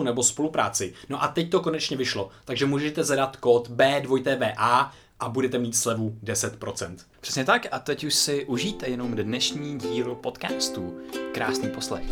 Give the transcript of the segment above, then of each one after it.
nebo spolupráci. No a teď to konečně vyšlo, takže můžete zadat kód B2TVA a budete mít slevu 10%. Přesně tak a teď už si užijte jenom dnešní díl podcastu. Krásný poslech.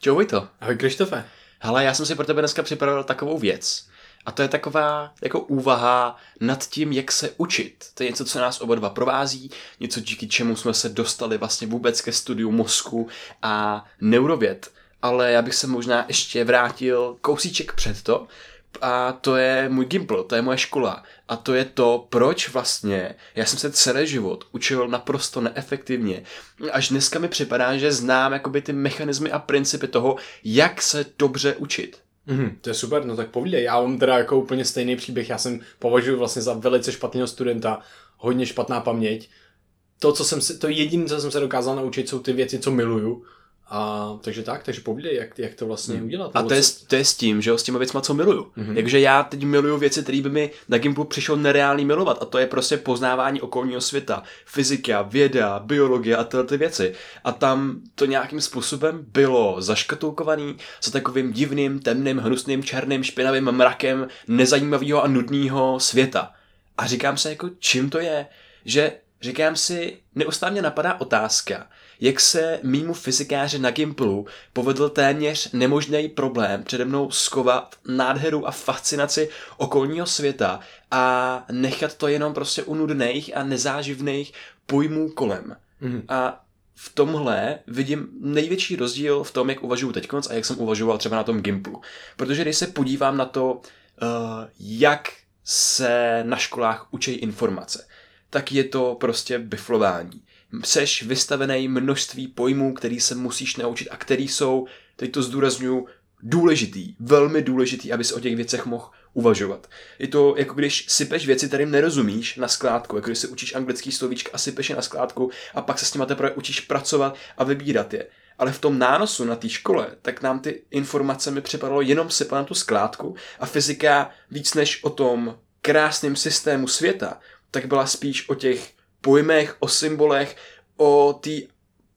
Čau Vojto. Ahoj Krištofe. Hele, já jsem si pro tebe dneska připravil takovou věc. A to je taková jako úvaha nad tím, jak se učit. To je něco, co nás oba dva provází, něco díky čemu jsme se dostali vlastně vůbec ke studiu mozku a neurověd. Ale já bych se možná ještě vrátil kousíček před to, a to je můj Gimpl, to je moje škola. A to je to, proč vlastně já jsem se celý život učil naprosto neefektivně. Až dneska mi připadá, že znám jakoby ty mechanismy a principy toho, jak se dobře učit. Mm, to je super, no tak povídej. Já mám teda jako úplně stejný příběh. Já jsem považuji vlastně za velice špatného studenta, hodně špatná paměť. To, co jsem to jediné, co jsem se dokázal naučit, jsou ty věci, co miluju. A, takže tak, takže povídej, jak, jak to vlastně hmm. udělat. A to je, to je s tím, že jo, s těma věcma, co miluju. Mm-hmm. Jakže já teď miluju věci, které by mi na Gimplu přišlo nereálný milovat. A to je prostě poznávání okolního světa. Fyzika, věda, biologie a tyhle ty věci. A tam to nějakým způsobem bylo zaškatulkovaný za takovým divným, temným, hnusným, černým, špinavým mrakem nezajímavého a nudného světa. A říkám se jako, čím to je? Že říkám si, neustále napadá otázka, jak se mýmu fyzikáři na Gimplu povedl téměř nemožný problém přede mnou skovat nádheru a fascinaci okolního světa a nechat to jenom prostě u nudných a nezáživných pojmů kolem. Mm. A v tomhle vidím největší rozdíl v tom, jak uvažuji teď a jak jsem uvažoval třeba na tom Gimplu. Protože když se podívám na to, uh, jak se na školách učí informace, tak je to prostě biflování seš vystavený množství pojmů, který se musíš naučit a který jsou, teď to zdůraznuju, důležitý, velmi důležitý, aby se o těch věcech mohl uvažovat. Je to jako když sypeš věci, kterým nerozumíš na skládku, jako když se učíš anglický slovíčka a sypeš je na skládku a pak se s nimi teprve učíš pracovat a vybírat je. Ale v tom nánosu na té škole, tak nám ty informace mi připadalo jenom sypat na tu skládku a fyzika víc než o tom krásném systému světa, tak byla spíš o těch pojmech, o symbolech, o té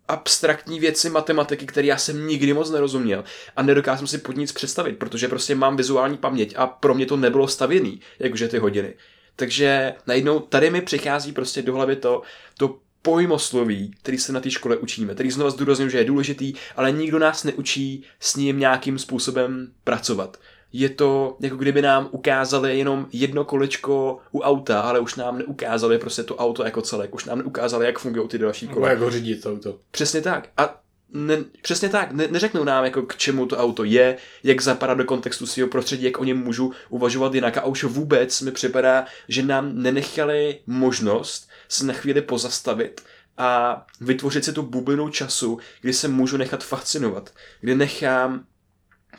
abstraktní věci matematiky, které já jsem nikdy moc nerozuměl a nedokázal si pod nic představit, protože prostě mám vizuální paměť a pro mě to nebylo stavěný, jakože ty hodiny. Takže najednou tady mi přichází prostě do hlavy to, to pojmosloví, který se na té škole učíme, který znovu zdůrazňuji, že je důležitý, ale nikdo nás neučí s ním nějakým způsobem pracovat je to, jako kdyby nám ukázali jenom jedno kolečko u auta, ale už nám neukázali prostě to auto jako celek, už nám neukázali, jak fungují ty další kola. jak ho řídit to auto. Přesně tak. A ne, přesně tak, ne, neřeknou nám, jako k čemu to auto je, jak zapadá do kontextu svého prostředí, jak o něm můžu uvažovat jinak. A už vůbec mi připadá, že nám nenechali možnost se na chvíli pozastavit a vytvořit si tu bublinu času, kdy se můžu nechat fascinovat, kdy nechám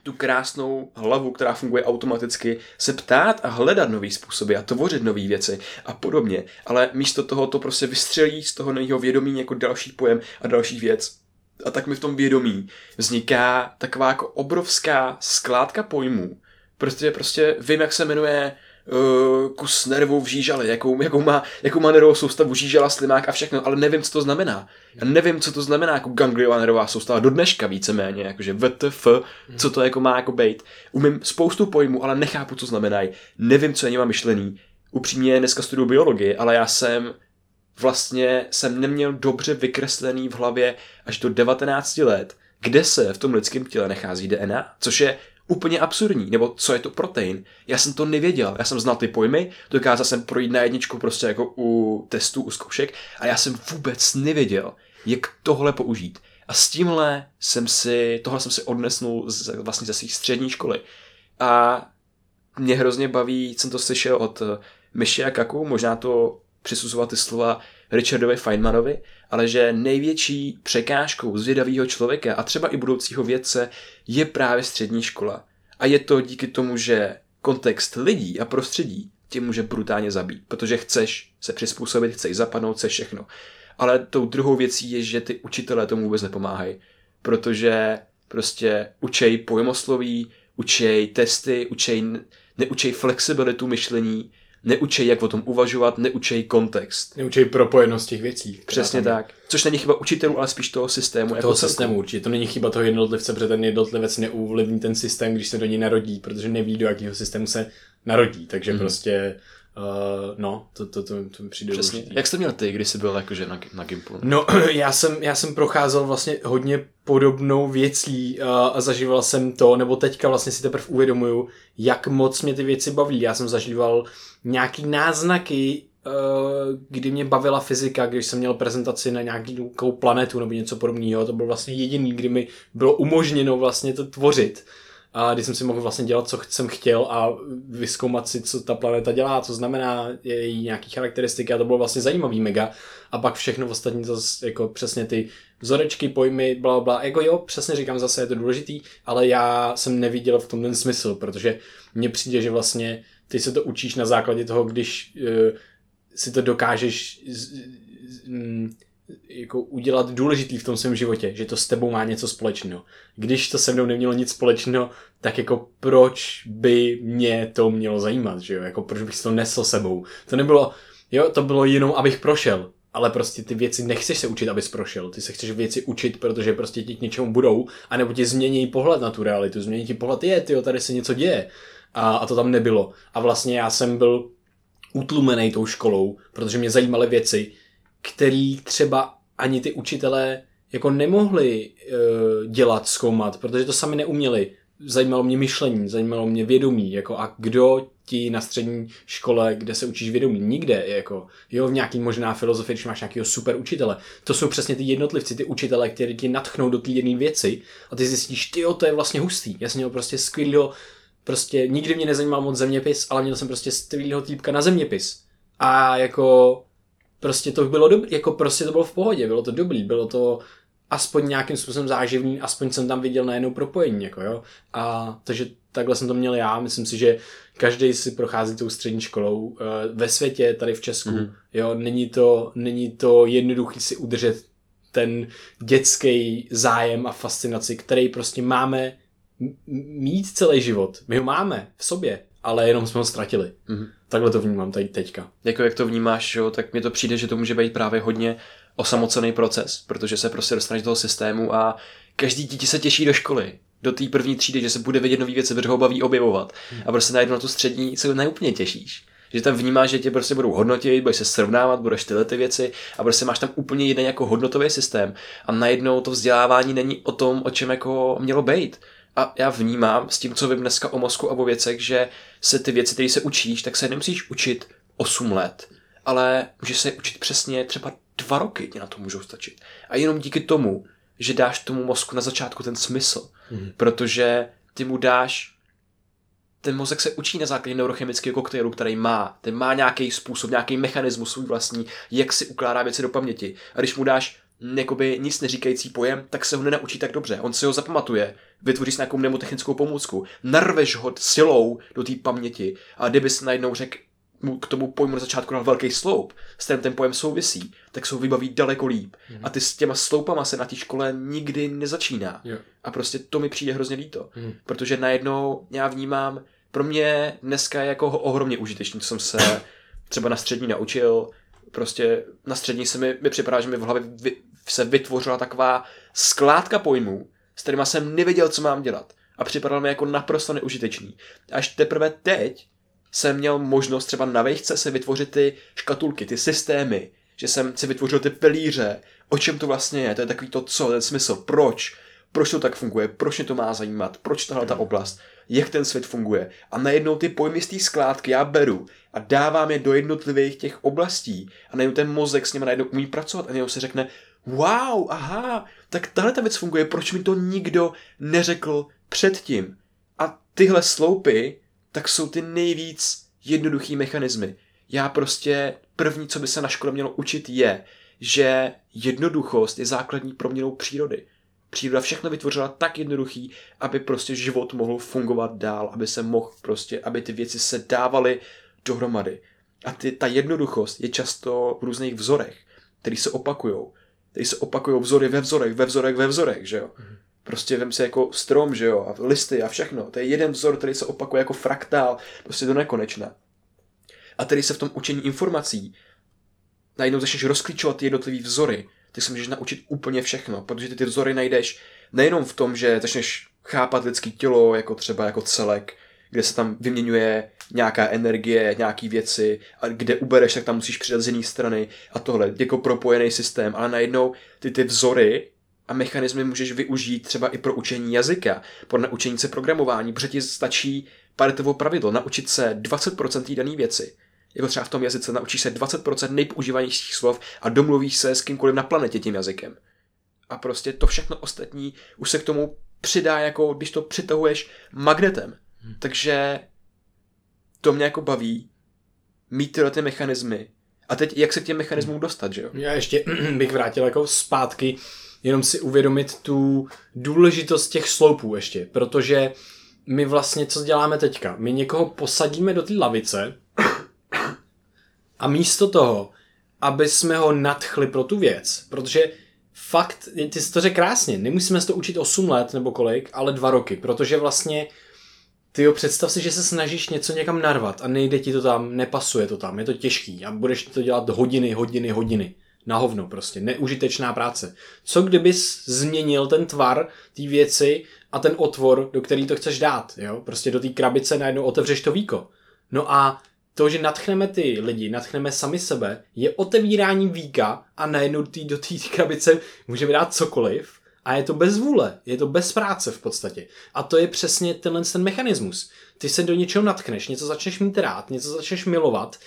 tu krásnou hlavu, která funguje automaticky, se ptát a hledat nový způsoby a tvořit nové věci a podobně. Ale místo toho to prostě vystřelí z toho nového vědomí jako další pojem a další věc. A tak mi v tom vědomí vzniká taková jako obrovská skládka pojmů. Protože prostě vím, jak se jmenuje kus nervů v žížale, jakou, jakou, má, jakou má nervovou soustavu žížala, slimák a všechno, ale nevím, co to znamená. Já nevím, co to znamená jako gangliová nervová soustava do dneška víceméně, jakože VTF, co to jako má jako být. Umím spoustu pojmů, ale nechápu, co znamenají. Nevím, co je nima myšlený. Upřímně dneska studuju biologii, ale já jsem vlastně jsem neměl dobře vykreslený v hlavě až do 19 let, kde se v tom lidském těle nachází DNA, což je úplně absurdní, nebo co je to protein. Já jsem to nevěděl, já jsem znal ty pojmy, dokázal jsem projít na jedničku prostě jako u testů, u zkoušek a já jsem vůbec nevěděl, jak tohle použít. A s tímhle jsem si, tohle jsem si odnesnul z, vlastně ze svých střední školy. A mě hrozně baví, jsem to slyšel od Myši a Kaku, možná to přisuzovat ty slova Richardovi Feynmanovi, ale že největší překážkou zvědavého člověka a třeba i budoucího vědce je právě střední škola. A je to díky tomu, že kontext lidí a prostředí tě může brutálně zabít, protože chceš se přizpůsobit, chceš zapadnout, chceš všechno. Ale tou druhou věcí je, že ty učitelé tomu vůbec nepomáhají, protože prostě učej pojmosloví, učej testy, učej, neučej flexibilitu myšlení, neučej, jak o tom uvažovat, neučej kontext. Neučej propojenost těch věcí. Přesně tam... tak. Což není chyba učitelů, ale spíš toho systému. Toho jako systému určitě. To není chyba toho jednotlivce, protože ten jednotlivec neuvlivní ten systém, když se do něj narodí, protože neví, do jakého systému se narodí. Takže mm-hmm. prostě Uh, no, to, to, to, to mi přijde Přesně. Důležitý. Jak jsi měl ty, když jsi byl jakože na, na Gimplu? No, já jsem, já jsem procházel vlastně hodně podobnou věcí uh, a zažíval jsem to, nebo teďka vlastně si teprve uvědomuju, jak moc mě ty věci baví. Já jsem zažíval nějaký náznaky, uh, kdy mě bavila fyzika, když jsem měl prezentaci na nějakou planetu nebo něco podobného. To byl vlastně jediný, kdy mi bylo umožněno vlastně to tvořit a kdy jsem si mohl vlastně dělat, co jsem chtěl a vyskoumat si, co ta planeta dělá, co znamená její nějaký charakteristiky a to bylo vlastně zajímavý mega. A pak všechno ostatní zase jako přesně ty vzorečky, pojmy, bla, bla, jako jo, přesně říkám, zase je to důležitý, ale já jsem neviděl v tom ten smysl, protože mně přijde, že vlastně ty se to učíš na základě toho, když uh, si to dokážeš z, z, z, jako udělat důležitý v tom svém životě, že to s tebou má něco společného. Když to se mnou nemělo nic společného, tak jako proč by mě to mělo zajímat, že jo? Jako proč bych to nesl sebou. To nebylo, jo, to bylo jenom, abych prošel. Ale prostě ty věci nechceš se učit, abys prošel. Ty se chceš věci učit, protože prostě ti k něčemu budou, anebo ti změní pohled na tu realitu, změní ti pohled, je, ty tady se něco děje. A, a to tam nebylo. A vlastně já jsem byl utlumený tou školou, protože mě zajímaly věci, který třeba ani ty učitelé jako nemohli uh, dělat, zkoumat, protože to sami neuměli. Zajímalo mě myšlení, zajímalo mě vědomí, jako a kdo ti na střední škole, kde se učíš vědomí, nikde, jako, jo, v nějaký možná filozofii, když máš nějakého super učitele. To jsou přesně ty jednotlivci, ty učitele, kteří ti natchnou do té jedné věci a ty zjistíš, ty to je vlastně hustý. Já jsem měl prostě skvělého, prostě nikdy mě nezajímal moc zeměpis, ale měl jsem prostě skvělého týpka na zeměpis. A jako prostě to bylo dobrý, jako prostě to bylo v pohodě, bylo to dobrý, bylo to aspoň nějakým způsobem záživný, aspoň jsem tam viděl najednou propojení, jako jo. A takže takhle jsem to měl já, myslím si, že každý si prochází tou střední školou eh, ve světě, tady v Česku, mm-hmm. jo, není to, není to jednoduchý si udržet ten dětský zájem a fascinaci, který prostě máme mít celý život. My ho máme v sobě, ale jenom jsme ho ztratili. Mm-hmm. Takhle to vnímám tady teďka. Jako jak to vnímáš, jo, tak mně to přijde, že to může být právě hodně osamocený proces, protože se prostě dostaneš do toho systému a každý dítě se těší do školy, do té první třídy, že se bude vědět nový věci, protože ho baví objevovat. Hmm. A prostě najednou na tu střední se neúplně těšíš. Že tam vnímáš, že tě prostě budou hodnotit, budeš se srovnávat, budeš tyhle ty věci a prostě máš tam úplně jiný jako hodnotový systém. A najednou to vzdělávání není o tom, o čem jako mělo být. A já vnímám s tím, co vím dneska o mozku a o věcech, že se ty věci, které se učíš, tak se nemusíš učit 8 let, ale můžeš se učit přesně třeba dva roky, ti na to můžou stačit. A jenom díky tomu, že dáš tomu mozku na začátku ten smysl, mm. protože ty mu dáš ten mozek se učí na základě neurochemického koktejlu, který má. Ten má nějaký způsob, nějaký mechanismus svůj vlastní, jak si ukládá věci do paměti. A když mu dáš jakoby nic neříkající pojem, tak se ho nenaučí tak dobře. On si ho zapamatuje, vytvoří si nějakou mnemotechnickou pomůcku, narveš ho silou do té paměti a kdybys najednou řekl k tomu pojmu na začátku dal velký sloup, s kterým ten pojem souvisí, tak se ho vybaví daleko líp. Mm. A ty s těma sloupama se na té škole nikdy nezačíná. Yeah. A prostě to mi přijde hrozně líto. Mm. Protože najednou já vnímám, pro mě dneska je jako ohromně užitečný, co jsem se třeba na střední naučil. Prostě na střední se mi, mi připadá, že mi v hlavě vy, se vytvořila taková skládka pojmů, s kterýma jsem nevěděl, co mám dělat. A připadal mi jako naprosto neužitečný. Až teprve teď jsem měl možnost třeba na vejchce se vytvořit ty škatulky, ty systémy, že jsem si vytvořil ty pilíře, o čem to vlastně je, to je takový to co, ten smysl, proč, proč to tak funguje, proč mě to má zajímat, proč tahle ta oblast, jak ten svět funguje. A najednou ty pojmy z té skládky já beru a dávám je do jednotlivých těch oblastí. A najednou ten mozek s nimi najednou umí pracovat a najednou se řekne, wow, aha, tak tahle ta věc funguje, proč mi to nikdo neřekl předtím. A tyhle sloupy, tak jsou ty nejvíc jednoduchý mechanismy. Já prostě první, co by se na škole mělo učit, je, že jednoduchost je základní proměnou přírody. Příroda všechno vytvořila tak jednoduchý, aby prostě život mohl fungovat dál, aby se mohl prostě, aby ty věci se dávaly dohromady. A ty, ta jednoduchost je často v různých vzorech, které se opakují. Tady se opakují vzory ve vzorech, ve vzorech, ve vzorech, že jo. Mm-hmm. Prostě vem si jako strom, že jo, a listy a všechno. To je jeden vzor, který se opakuje jako fraktál, prostě do nekonečna. A tedy se v tom učení informací najednou začneš rozklíčovat ty jednotlivé vzory, ty se můžeš naučit úplně všechno, protože ty ty vzory najdeš nejenom v tom, že začneš chápat lidský tělo jako třeba jako celek, kde se tam vyměňuje nějaká energie, nějaký věci, a kde ubereš, tak tam musíš přidat z jiné strany a tohle, jako propojený systém, ale najednou ty ty vzory a mechanismy můžeš využít třeba i pro učení jazyka, pro naučení se programování, protože ti stačí paritovo pravidlo, naučit se 20% té dané věci. Jako třeba v tom jazyce naučíš se 20% nejpoužívanějších slov a domluvíš se s kýmkoliv na planetě tím jazykem. A prostě to všechno ostatní už se k tomu přidá, jako když to přitahuješ magnetem. Hmm. Takže to mě jako baví mít tyhle ty mechanismy. A teď jak se k těm mechanismům dostat, že jo? Já ještě bych vrátil jako zpátky, jenom si uvědomit tu důležitost těch sloupů ještě, protože my vlastně co děláme teďka? My někoho posadíme do té lavice a místo toho, aby jsme ho nadchli pro tu věc, protože fakt, ty jsi to řekl krásně, nemusíme se to učit 8 let nebo kolik, ale 2 roky, protože vlastně ty jo, představ si, že se snažíš něco někam narvat a nejde ti to tam, nepasuje to tam, je to těžký a budeš to dělat hodiny, hodiny, hodiny. Na hovno prostě, neužitečná práce. Co kdybys změnil ten tvar té věci a ten otvor, do který to chceš dát, jo? Prostě do té krabice najednou otevřeš to víko. No a to, že natchneme ty lidi, natchneme sami sebe, je otevírání víka a najednou tý, do té krabice můžeme dát cokoliv a je to bez vůle, je to bez práce v podstatě. A to je přesně tenhle ten mechanismus. Ty se do něčeho natkneš, něco začneš mít rád, něco začneš milovat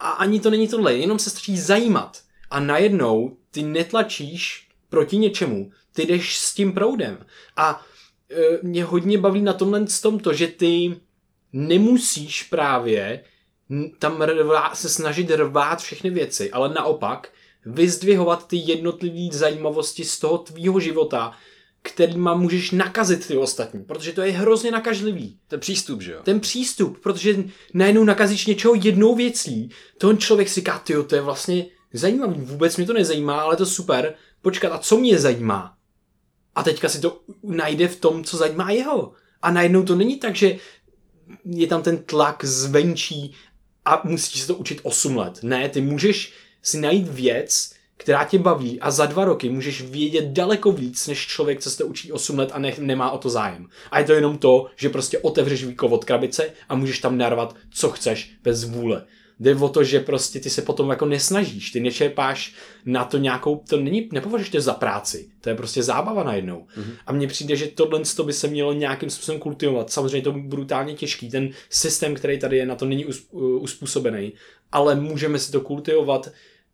a ani to není tohle, jenom se stačí zajímat. A najednou ty netlačíš proti něčemu, ty jdeš s tím proudem. A e, mě hodně baví na tomhle tom to, že ty nemusíš právě tam rvá, se snažit rvát všechny věci, ale naopak vyzdvihovat ty jednotlivé zajímavosti z toho tvýho života, kterýma můžeš nakazit ty ostatní, protože to je hrozně nakažlivý. Ten přístup, že jo? Ten přístup, protože najednou nakazíš něčeho jednou věcí, ten člověk si říká, tyjo, to je vlastně zajímavý, vůbec mě to nezajímá, ale to super, počkat, a co mě zajímá? A teďka si to najde v tom, co zajímá jeho. A najednou to není tak, že je tam ten tlak zvenčí a musíš se to učit 8 let. Ne, ty můžeš si najít věc, která tě baví a za dva roky můžeš vědět daleko víc, než člověk, co se učí 8 let a ne, nemá o to zájem. A je to jenom to, že prostě otevřeš víko od krabice a můžeš tam narvat, co chceš, bez vůle. Jde o to, že prostě ty se potom jako nesnažíš, ty nečerpáš na to nějakou, to není, nepovažuješ to za práci, to je prostě zábava najednou. Mm-hmm. A mně přijde, že tohle to by se mělo nějakým způsobem kultivovat. Samozřejmě to brutálně těžký, ten systém, který tady je, na to není uspůsobený, ale můžeme si to kultivovat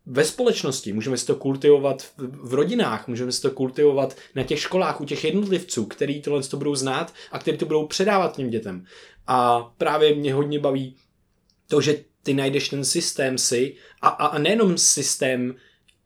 ve společnosti, můžeme si to kultivovat v rodinách, můžeme si to kultivovat na těch školách u těch jednotlivců, který tohle to budou znát a který to budou předávat těm dětem. A právě mě hodně baví to, že ty najdeš ten systém si a, a, a nejenom systém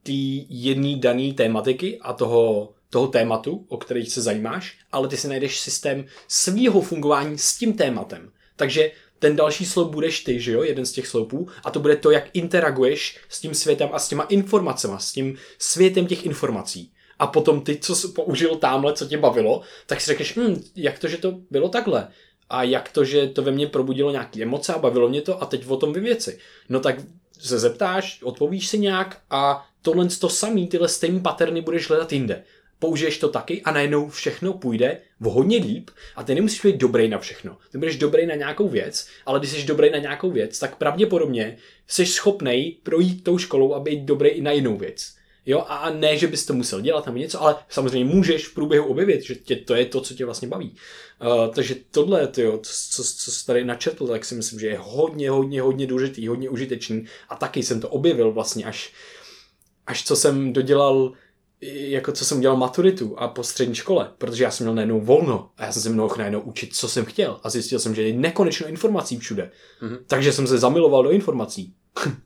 té jedné dané tématiky a toho, toho tématu, o kterých se zajímáš, ale ty si najdeš systém svýho fungování s tím tématem. Takže ten další sloup budeš ty, že jo, jeden z těch sloupů, a to bude to, jak interaguješ s tím světem a s těma informacemi, s tím světem těch informací. A potom ty, co jsi použil tamhle, co tě bavilo, tak si řekneš, hm, jak to, že to bylo takhle? A jak to, že to ve mně probudilo nějaké emoce a bavilo mě to a teď o tom vy věci. No tak se zeptáš, odpovíš si nějak a tohle to samý, tyhle stejné paterny budeš hledat jinde použiješ to taky a najednou všechno půjde v hodně líp a ty nemusíš být dobrý na všechno. Ty budeš dobrý na nějakou věc, ale když jsi dobrý na nějakou věc, tak pravděpodobně jsi schopný projít tou školou a být dobrý i na jinou věc. Jo, a ne, že bys to musel dělat nebo něco, ale samozřejmě můžeš v průběhu objevit, že tě, to je to, co tě vlastně baví. Uh, takže tohle, tyjo, co, co, co tady načetl, tak si myslím, že je hodně, hodně, hodně důležitý, hodně užitečný a taky jsem to objevil vlastně až, až co jsem dodělal jako co jsem dělal maturitu a po střední škole, protože já jsem měl najednou volno a já jsem se mohl najednou učit, co jsem chtěl a zjistil jsem, že je nekonečno informací všude. Mm-hmm. Takže jsem se zamiloval do informací.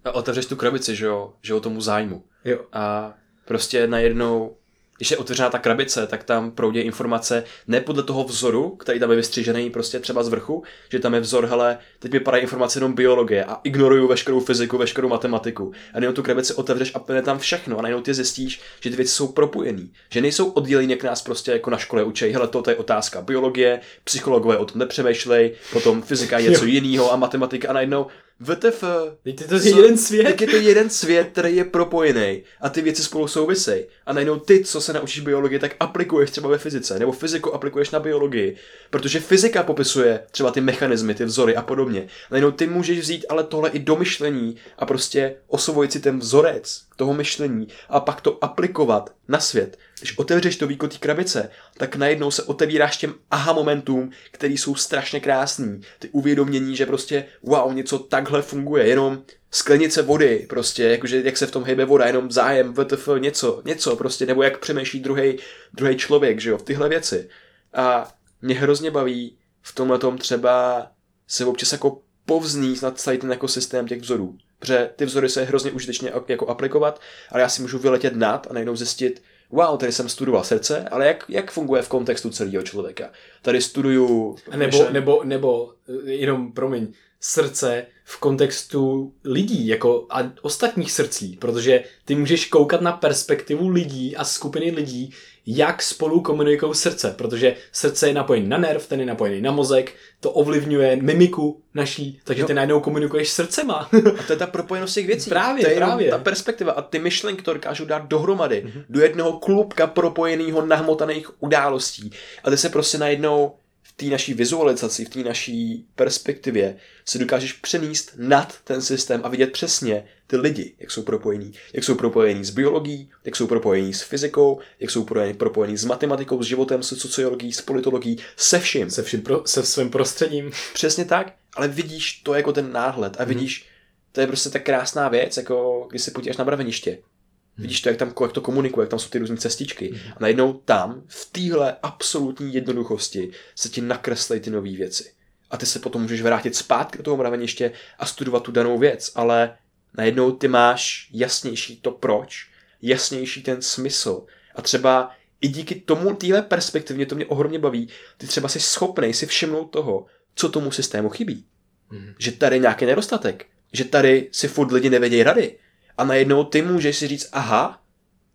a otevřeš tu krabici, že jo, že o tomu zájmu. Jo. A prostě najednou když je otevřená ta krabice, tak tam proudí informace ne podle toho vzoru, který tam je vystřižený prostě třeba z vrchu, že tam je vzor, hele, teď mi padají informace jenom biologie a ignoruju veškerou fyziku, veškerou matematiku. A najednou tu krabici otevřeš a plyne tam všechno a najednou ty zjistíš, že ty věci jsou propojený, že nejsou oddělení, jak nás prostě jako na škole učí, hele, to, to je otázka biologie, psychologové o tom nepřemýšlej, potom fyzika je něco jiného a matematika a najednou VTF. Teď je to co, jeden svět. Teď je to jeden svět, který je propojený a ty věci spolu souvisejí. A najednou ty, co se naučíš biologii, tak aplikuješ třeba ve fyzice, nebo fyziku aplikuješ na biologii, protože fyzika popisuje třeba ty mechanismy, ty vzory a podobně. Najednou ty můžeš vzít ale tohle i do myšlení a prostě osvojit si ten vzorec toho myšlení a pak to aplikovat na svět. Když otevřeš to výkot té krabice, tak najednou se otevíráš těm aha momentům, který jsou strašně krásný. Ty uvědomění, že prostě wow, něco takhle funguje, jenom sklenice vody, prostě, jakože jak se v tom hejbe voda, jenom zájem, vtf, něco, něco prostě, nebo jak přemýšlí druhý člověk, že jo, tyhle věci. A mě hrozně baví v tomhle tom třeba se občas jako povzníst nad celý ten ekosystém těch vzorů. Protože ty vzory se hrozně užitečně jako aplikovat, ale já si můžu vyletět nad a najednou zjistit, wow, tady jsem studoval srdce, ale jak, jak funguje v kontextu celého člověka? Tady studuju... Nebo, nebo, nebo, eh, jenom, promiň, srdce v kontextu lidí, jako a ostatních srdcí, protože ty můžeš koukat na perspektivu lidí a skupiny lidí, jak spolu komunikují srdce, protože srdce je napojený na nerv, ten je napojený na mozek, to ovlivňuje mimiku naší, takže jo. ty najednou komunikuješ srdcema. a to je ta propojenost těch věcí. Právě, to je právě. ta perspektiva a ty myšlenky to dokážou dát dohromady mm-hmm. do jednoho klubka propojeného nahmotaných událostí. A ty se prostě najednou té naší vizualizaci, v té naší perspektivě se dokážeš přenést nad ten systém a vidět přesně ty lidi, jak jsou propojení. Jak jsou propojení s biologií, jak jsou propojení s fyzikou, jak jsou propojení s matematikou, s životem, s sociologií, s politologií, se vším. Se vším, pro, se svým prostředím. Přesně tak, ale vidíš to jako ten náhled a mhm. vidíš, mm. to je prostě tak krásná věc, jako když se podíváš na braveniště Vidíš to, jak tam jak to komunikuje, jak tam jsou ty různé cestičky. Mm. A najednou tam, v téhle absolutní jednoduchosti, se ti nakreslej ty nové věci. A ty se potom můžeš vrátit zpátky do toho mraveniště a studovat tu danou věc, ale najednou ty máš jasnější to proč, jasnější ten smysl. A třeba i díky tomu, téhle perspektivně, to mě ohromně baví, ty třeba jsi schopnej si všimnout toho, co tomu systému chybí. Mm. Že tady je nějaký nedostatek, že tady si furt lidi nevědějí rady, a najednou ty můžeš si říct, aha,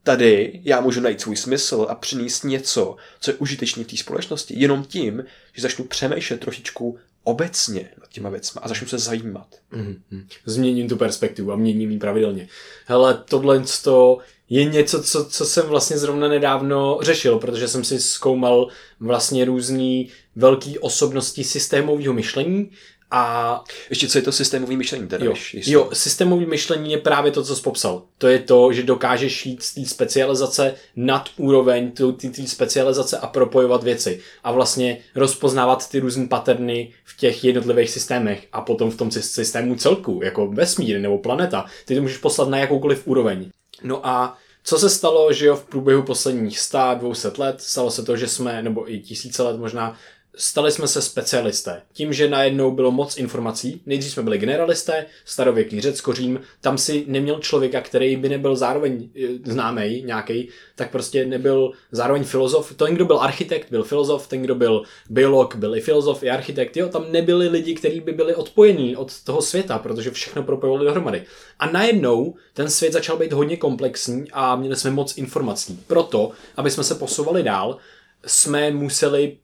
tady já můžu najít svůj smysl a přinést něco, co je užitečné v té společnosti, jenom tím, že začnu přemýšlet trošičku obecně nad těma věcmi a začnu se zajímat. Mm-hmm. Změním tu perspektivu a měním ji pravidelně. Hele, tohle to je něco, co, co jsem vlastně zrovna nedávno řešil, protože jsem si zkoumal vlastně různý velký osobnosti systémového myšlení a ještě co je to systémový myšlení? Teda, jo, jo, systémový myšlení je právě to, co jsi popsal. To je to, že dokážeš jít z té specializace nad úroveň té specializace a propojovat věci. A vlastně rozpoznávat ty různé paterny v těch jednotlivých systémech a potom v tom systému celku, jako vesmír nebo planeta. Ty to můžeš poslat na jakoukoliv úroveň. No a co se stalo, že jo, v průběhu posledních 100, 200 let, stalo se to, že jsme, nebo i tisíce let možná, stali jsme se specialisté. Tím, že najednou bylo moc informací, nejdřív jsme byli generalisté, starověký Řecko, Řím, tam si neměl člověka, který by nebyl zároveň e, známý nějaký, tak prostě nebyl zároveň filozof. Ten, kdo byl architekt, byl filozof, ten, kdo byl biolog, byl i filozof, i architekt. Jo, tam nebyli lidi, kteří by byli odpojení od toho světa, protože všechno propojovali dohromady. A najednou ten svět začal být hodně komplexní a měli jsme moc informací. Proto, aby jsme se posouvali dál, jsme museli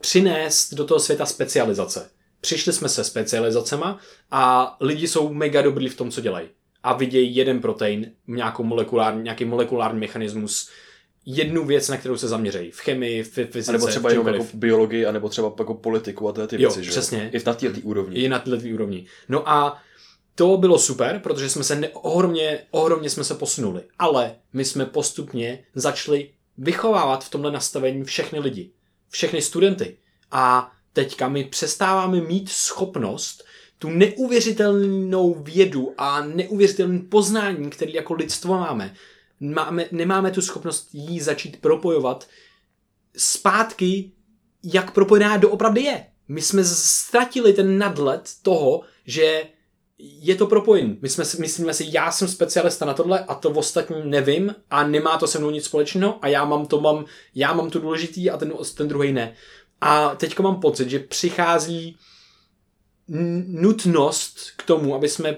přinést do toho světa specializace. Přišli jsme se specializacema a lidi jsou mega dobrý v tom, co dělají. A vidějí jeden protein, nějakou molekulární, nějaký molekulární mechanismus, jednu věc, na kterou se zaměřejí. V chemii, v fyzice, nebo třeba jenom jako biologii, anebo třeba jako politiku a ty jo, věci. přesně. Že? I na této úrovni. I na této úrovni. No a to bylo super, protože jsme se ne, ohromně, ohromně jsme se posunuli. Ale my jsme postupně začali vychovávat v tomhle nastavení všechny lidi, všechny studenty. A teďka my přestáváme mít schopnost tu neuvěřitelnou vědu a neuvěřitelné poznání, který jako lidstvo máme, máme, nemáme tu schopnost jí začít propojovat zpátky, jak propojená doopravdy je. My jsme ztratili ten nadlet toho, že je to propojený. My jsme, myslíme si, já jsem specialista na tohle a to ostatní nevím a nemá to se mnou nic společného a já mám to mám, já mám to důležitý a ten, ten druhý ne. A teďko mám pocit, že přichází nutnost k tomu, aby jsme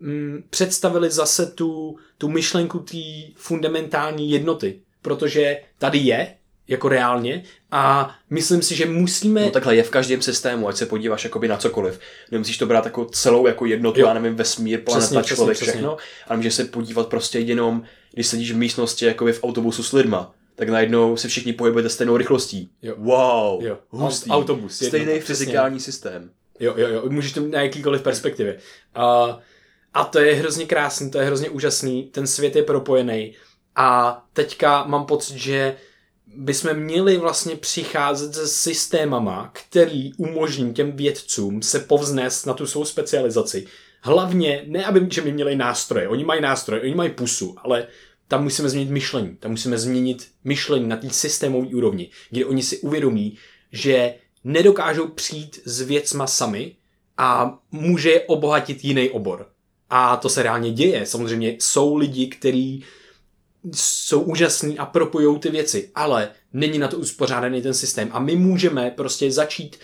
mm, představili zase tu, tu myšlenku té fundamentální jednoty. Protože tady je, jako reálně a myslím si, že musíme... No takhle je v každém systému, ať se podíváš jakoby na cokoliv. Nemusíš to brát jako celou jako jednotu, jo. já nevím, vesmír, planeta, přesně, člověk, přesně, všechno, přesně. ale můžeš se podívat prostě jenom, když sedíš v místnosti jakoby v autobusu s lidma, tak najednou se všichni pohybujete stejnou rychlostí. Jo. Wow, jo. Hustý. Autobus. Stejný jednota, fyzikální přesně. systém. Jo, jo, jo, můžeš to na jakýkoliv perspektivě. Uh, a to je hrozně krásný, to je hrozně úžasný, ten svět je propojený. A teďka mám pocit, že bychom měli vlastně přicházet se systémama, který umožní těm vědcům se povznést na tu svou specializaci. Hlavně, ne aby že by měli nástroje, oni mají nástroje, oni mají pusu, ale tam musíme změnit myšlení, tam musíme změnit myšlení na té systémové úrovni, kde oni si uvědomí, že nedokážou přijít s věcma sami a může je obohatit jiný obor. A to se reálně děje. Samozřejmě jsou lidi, kteří jsou úžasný a propojou ty věci, ale není na to uspořádaný ten systém. A my můžeme prostě začít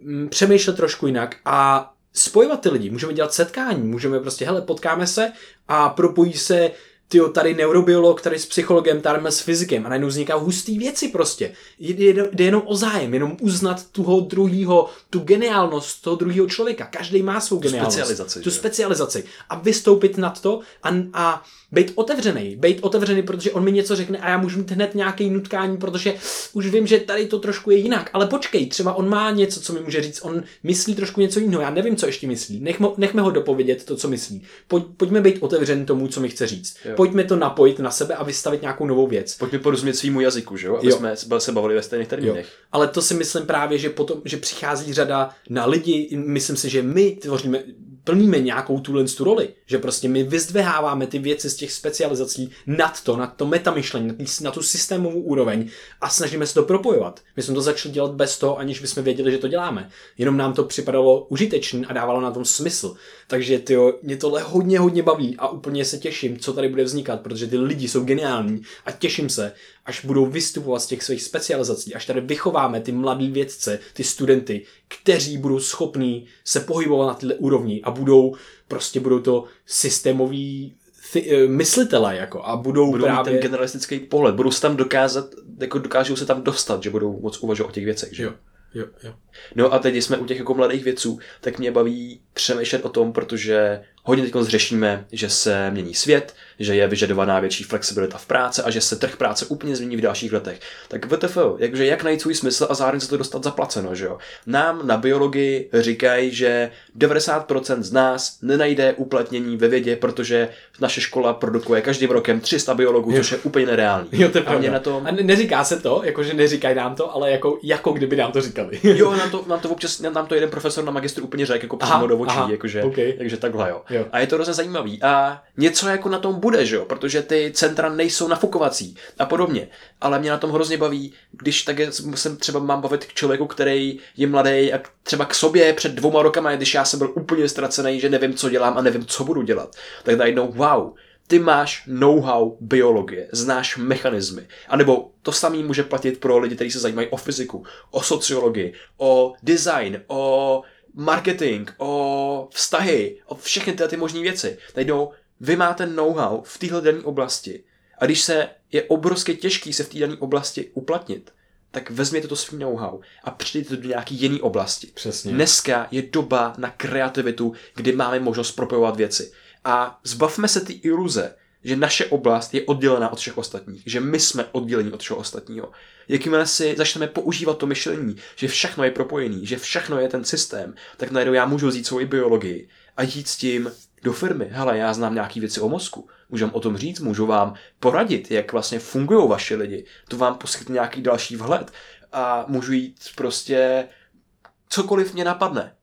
mm, přemýšlet trošku jinak a spojovat ty lidi. Můžeme dělat setkání, můžeme prostě, hele, potkáme se a propojí se ty tady neurobiolog, tady s psychologem, tady s fyzikem a najednou vznikají hustý věci prostě. Jde, jde jenom o zájem, jenom uznat toho druhého, tu geniálnost toho druhého člověka. Každý má svou geniálnost. Specializaci, tu specializaci. A vystoupit nad to a, a být otevřený, být otevřený, protože on mi něco řekne a já můžu mít hned nějaký nutkání, protože už vím, že tady to trošku je jinak. Ale počkej, třeba on má něco, co mi může říct, on myslí trošku něco jiného, já nevím, co ještě myslí. Nechme, nechme ho dopovědět to, co myslí. Pojď, pojďme být otevřený tomu, co mi chce říct. Jo. Pojďme to napojit na sebe a vystavit nějakou novou věc. Pojďme porozumět svýmu jazyku, že jo? Aby jo. jsme se bavili ve stejných termínech. Ale to si myslím právě, že potom, že přichází řada na lidi, myslím si, že my tvoříme plníme nějakou tuhle tu roli, že prostě my vyzdveháváme ty věci z těch specializací nad to, nad to metamyšlení, na, tu systémovou úroveň a snažíme se to propojovat. My jsme to začali dělat bez toho, aniž bychom věděli, že to děláme. Jenom nám to připadalo užitečné a dávalo na tom smysl. Takže ty mě tohle hodně, hodně baví a úplně se těším, co tady bude vznikat, protože ty lidi jsou geniální a těším se, až budou vystupovat z těch svých specializací, až tady vychováme ty mladí vědce, ty studenty, kteří budou schopní se pohybovat na tyhle úrovni a budou prostě budou to systémový eh, myslitele jako a budou, budou právě... ten generalistický pohled, budou se tam dokázat, jako dokážou se tam dostat, že budou moc uvažovat o těch věcech, že jo? Jo, jo. No a teď jsme u těch jako mladých věců, tak mě baví přemýšlet o tom, protože hodně teď řešíme, že se mění svět, že je vyžadovaná větší flexibilita v práci a že se trh práce úplně změní v dalších letech. Tak VTF, jakže jak najít svůj smysl a zároveň se to dostat zaplaceno, že jo? Nám na biologii říkají, že 90% z nás nenajde uplatnění ve vědě, protože naše škola produkuje každým rokem 300 biologů, jo. což je úplně nereálný. Jo, to je a, na tom... a neříká se to, jakože neříkají nám to, ale jako, jako kdyby nám to říkali. jo, nám to, nám to občas, nám to jeden profesor na magistru úplně řekl, jako přímo do očí, jakože, okay. takže takhle jo. Jo. A je to hrozně zajímavý. A něco jako na tom bude, že jo, protože ty centra nejsou nafukovací a podobně. Ale mě na tom hrozně baví, když tak se třeba mám bavit k člověku, který je mladý a třeba k sobě před dvouma rokama, když já jsem byl úplně ztracený, že nevím, co dělám a nevím, co budu dělat, tak najednou wow, ty máš know-how biologie, znáš mechanismy. A nebo to samé může platit pro lidi, kteří se zajímají o fyziku, o sociologii, o design, o marketing, o vztahy, o všechny tyhle ty možné věci. Najednou vy máte know-how v téhle dané oblasti a když se je obrovsky těžký se v té dané oblasti uplatnit, tak vezměte to svým know-how a přijďte to do nějaké jiné oblasti. Přesně. Dneska je doba na kreativitu, kdy máme možnost propojovat věci. A zbavme se ty iluze, že naše oblast je oddělená od všech ostatních, že my jsme oddělení od všeho ostatního. Jakmile si začneme používat to myšlení, že všechno je propojený, že všechno je ten systém, tak najednou já můžu vzít svoji biologii a jít s tím do firmy, hele, já znám nějaký věci o mozku, můžu vám o tom říct, můžu vám poradit, jak vlastně fungují vaše lidi, to vám poskytne nějaký další vhled a můžu jít prostě cokoliv mě napadne.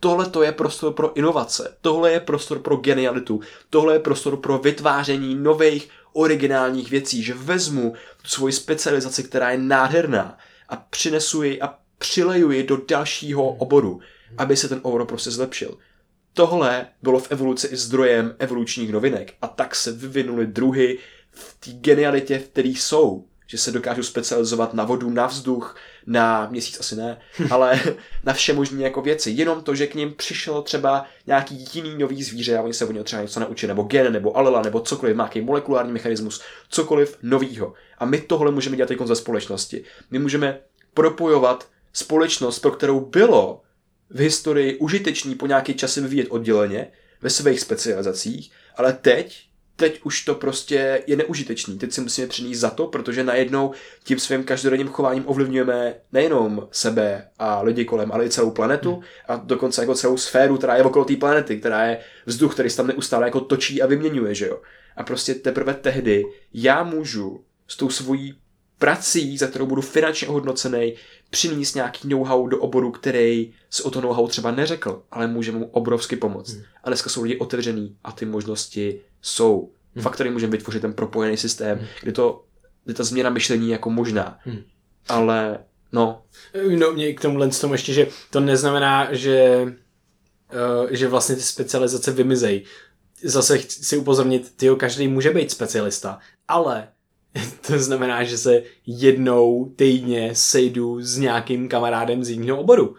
Tohle to je prostor pro inovace, tohle je prostor pro genialitu, tohle je prostor pro vytváření nových originálních věcí, že vezmu svoji specializaci, která je nádherná a přinesu ji a přileju ji do dalšího oboru, aby se ten obor prostě zlepšil. Tohle bylo v evoluci i zdrojem evolučních novinek a tak se vyvinuly druhy v té genialitě, v které jsou. Že se dokážou specializovat na vodu, na vzduch, na měsíc asi ne, ale na vše možné jako věci. Jenom to, že k ním přišel třeba nějaký jiný nový zvíře a oni se o něj třeba něco naučili, nebo gen, nebo alela, nebo cokoliv, nějaký molekulární mechanismus, cokoliv novýho. A my tohle můžeme dělat jako ze společnosti. My můžeme propojovat společnost, pro kterou bylo v historii užitečný po nějaký čase vyvíjet odděleně ve svých specializacích, ale teď, teď už to prostě je neužitečný. Teď si musíme přinést za to, protože najednou tím svým každodenním chováním ovlivňujeme nejenom sebe a lidi kolem, ale i celou planetu hmm. a dokonce jako celou sféru, která je okolo té planety, která je vzduch, který se tam neustále jako točí a vyměňuje, že jo. A prostě teprve tehdy já můžu s tou svojí prací, za kterou budu finančně ohodnocený, přinést nějaký know-how do oboru, který se o to know-how třeba neřekl, ale může mu obrovsky pomoct. Hmm. A dneska jsou lidi otevřený a ty možnosti jsou. Hmm. Fakt tady můžeme vytvořit ten propojený systém, hmm. kde, to, kde ta změna myšlení je jako možná. Hmm. Ale no. No mě k tomu tomu ještě, že to neznamená, že, uh, že vlastně ty specializace vymizejí. Zase chci upozornit, tyjo, každý může být specialista, ale to znamená, že se jednou týdně sejdu s nějakým kamarádem z jiného oboru.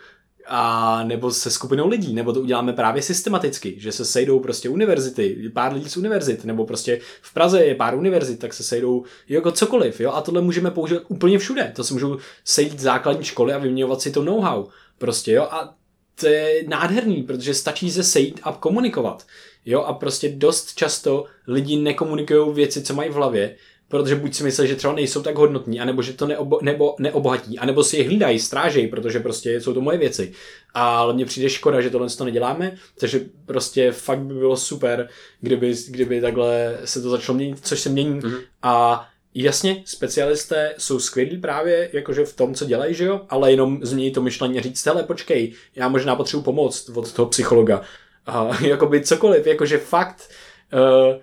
A nebo se skupinou lidí, nebo to uděláme právě systematicky, že se sejdou prostě univerzity, pár lidí z univerzit, nebo prostě v Praze je pár univerzit, tak se sejdou jako cokoliv, jo, a tohle můžeme používat úplně všude, to se můžou sejít základní školy a vyměňovat si to know-how, prostě, jo, a to je nádherný, protože stačí se sejít a komunikovat, jo, a prostě dost často lidi nekomunikují věci, co mají v hlavě, protože buď si myslí, že třeba nejsou tak hodnotní, anebo že to neobo, nebo neobohatí, anebo si je hlídají, strážejí, protože prostě jsou to moje věci. Ale mně přijde škoda, že tohle to neděláme, takže prostě fakt by bylo super, kdyby, kdyby takhle se to začalo měnit, což se mění. Mm-hmm. A Jasně, specialisté jsou skvělí právě jakože v tom, co dělají, že jo, ale jenom změnit to myšlení a říct, hele, počkej, já možná potřebuji pomoc od toho psychologa. A jakoby cokoliv, jakože fakt uh,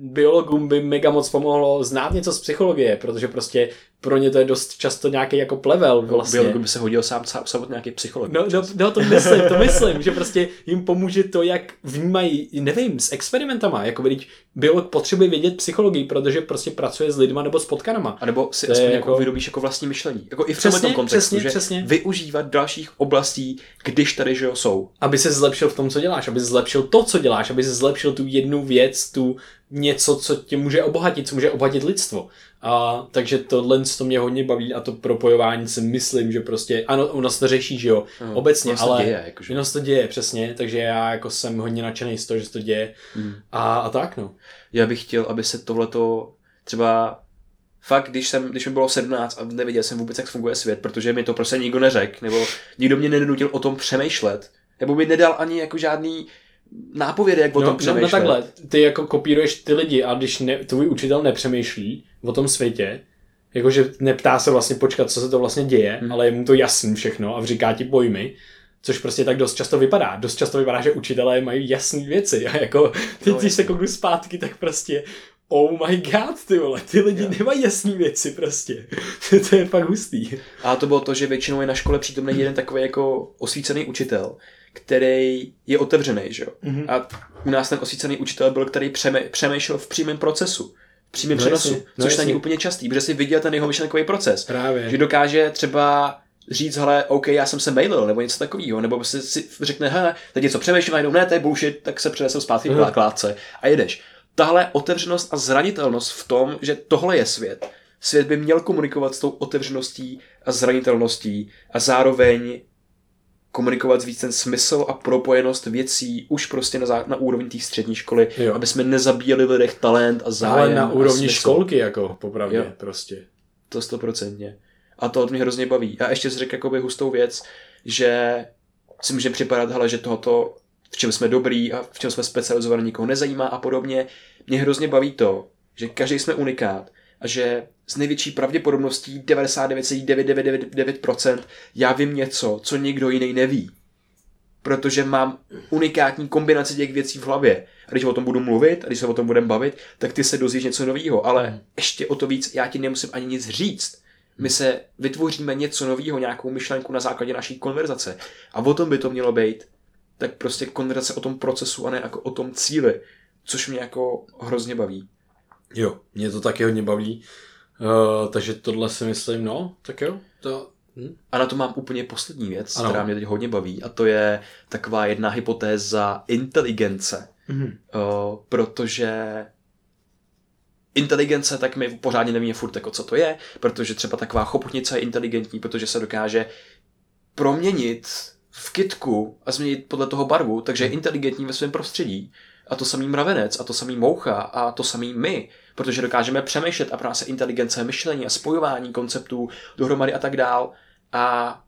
biologům by mega moc pomohlo znát něco z psychologie, protože prostě pro ně to je dost často nějaký jako plevel vlastně. Biologům by se hodil sám, sám, nějaký psycholog. No, no, no, to myslím, to myslím, že prostě jim pomůže to, jak vnímají, nevím, s experimentama, jako když biolog potřebuje vědět psychologii, protože prostě pracuje s lidma nebo s potkanama. A nebo si aspoň jako vyrobíš jako vlastní myšlení. Jako i v přesně, tom kontextu, přesně, že přesně. využívat dalších oblastí, když tady že jo, jsou. Aby se zlepšil v tom, co děláš, aby zlepšil to, co děláš, aby se zlepšil tu jednu věc, tu něco, co tě může obohatit, co může obohatit lidstvo. A, takže tohle to mě hodně baví a to propojování si myslím, že prostě, ano, ono se to řeší, že jo, hmm, obecně, ale děje, jakože. ono se to děje, přesně, takže já jako jsem hodně nadšený z toho, že se to děje hmm. a, a tak, no. Já bych chtěl, aby se tohleto třeba fakt, když, jsem, když mi bylo 17 a nevěděl jsem vůbec, jak funguje svět, protože mi to prostě nikdo neřekl, nebo nikdo mě nenutil o tom přemýšlet, nebo mi nedal ani jako žádný nápovědy, jak o no, tom přemýšlet. No, no takhle, ty jako kopíruješ ty lidi a když ne, tvůj učitel nepřemýšlí o tom světě, jakože neptá se vlastně počkat, co se to vlastně děje, hmm. ale je mu to jasný všechno a říká ti pojmy, což prostě tak dost často vypadá. Dost často vypadá, že učitelé mají jasné věci a jako teď, no, když se kouknu zpátky, tak prostě oh my god, ty vole, ty lidi yeah. nemají jasné věci prostě. to je fakt hustý. A to bylo to, že většinou je na škole přítomný jeden takový jako osvícený učitel, který je otevřený, že jo. Mm-hmm. A u nás ten osvícený učitel byl, který přeme, přemýšlel v přímém procesu, v přímém no přenosu, jasný, no což není úplně častý, protože si viděl ten jeho myšlenkový proces. Právě. Že dokáže třeba říct, hele, OK, já jsem se mailil, nebo něco takového, nebo si, si řekne, hele, teď něco přemýšlím, najednou, ne, to je bullshit, tak se přenesem zpátky k mm. kládce a jedeš. Tahle otevřenost a zranitelnost v tom, že tohle je svět, svět by měl komunikovat s tou otevřeností a zranitelností a zároveň komunikovat víc ten smysl a propojenost věcí už prostě na, zá, na úrovni té střední školy, jo. aby jsme nezabíjeli v lidech talent a zájem. Ale na úrovni školky, jako popravdě, jo. prostě. To stoprocentně. A to od mě hrozně baví. A ještě si řekl jakoby hustou věc, že si může připadat, hele, že tohoto v čem jsme dobrý a v čem jsme specializovaní, nikoho nezajímá a podobně. Mě hrozně baví to, že každý jsme unikát že s největší pravděpodobností 99,9999% já vím něco, co někdo jiný neví. Protože mám unikátní kombinaci těch věcí v hlavě. A když o tom budu mluvit, a když se o tom budeme bavit, tak ty se dozvíš něco nového. Ale hmm. ještě o to víc, já ti nemusím ani nic říct. My se vytvoříme něco nového, nějakou myšlenku na základě naší konverzace. A o tom by to mělo být. Tak prostě konverzace o tom procesu a ne jako o tom cíli. Což mě jako hrozně baví. Jo, mě to taky hodně baví. Uh, takže tohle si myslím, no, tak jo. To, hm. A na to mám úplně poslední věc, ano. která mě teď hodně baví, a to je taková jedna hypotéza inteligence. Mm-hmm. Uh, protože inteligence, tak my pořádně nevíme furt, jako co to je, protože třeba taková choputnice je inteligentní, protože se dokáže proměnit v kitku a změnit podle toho barvu, takže je mhm. inteligentní ve svém prostředí. A to samý mravenec, a to samý moucha, a to samý my, protože dokážeme přemýšlet a pro nás je inteligence myšlení a spojování konceptů dohromady a tak dál. A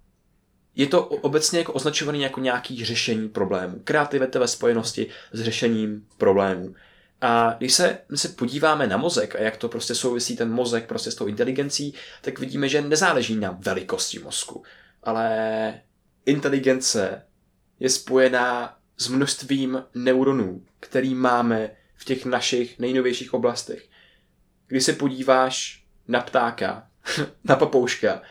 je to obecně jako označované jako nějaký řešení problémů. Kreativita ve spojenosti s řešením problémů. A když se, my se podíváme na mozek a jak to prostě souvisí ten mozek prostě s tou inteligencí, tak vidíme, že nezáleží na velikosti mozku, ale inteligence je spojená s množstvím neuronů, který máme v těch našich nejnovějších oblastech. Když se podíváš na ptáka, na papouška,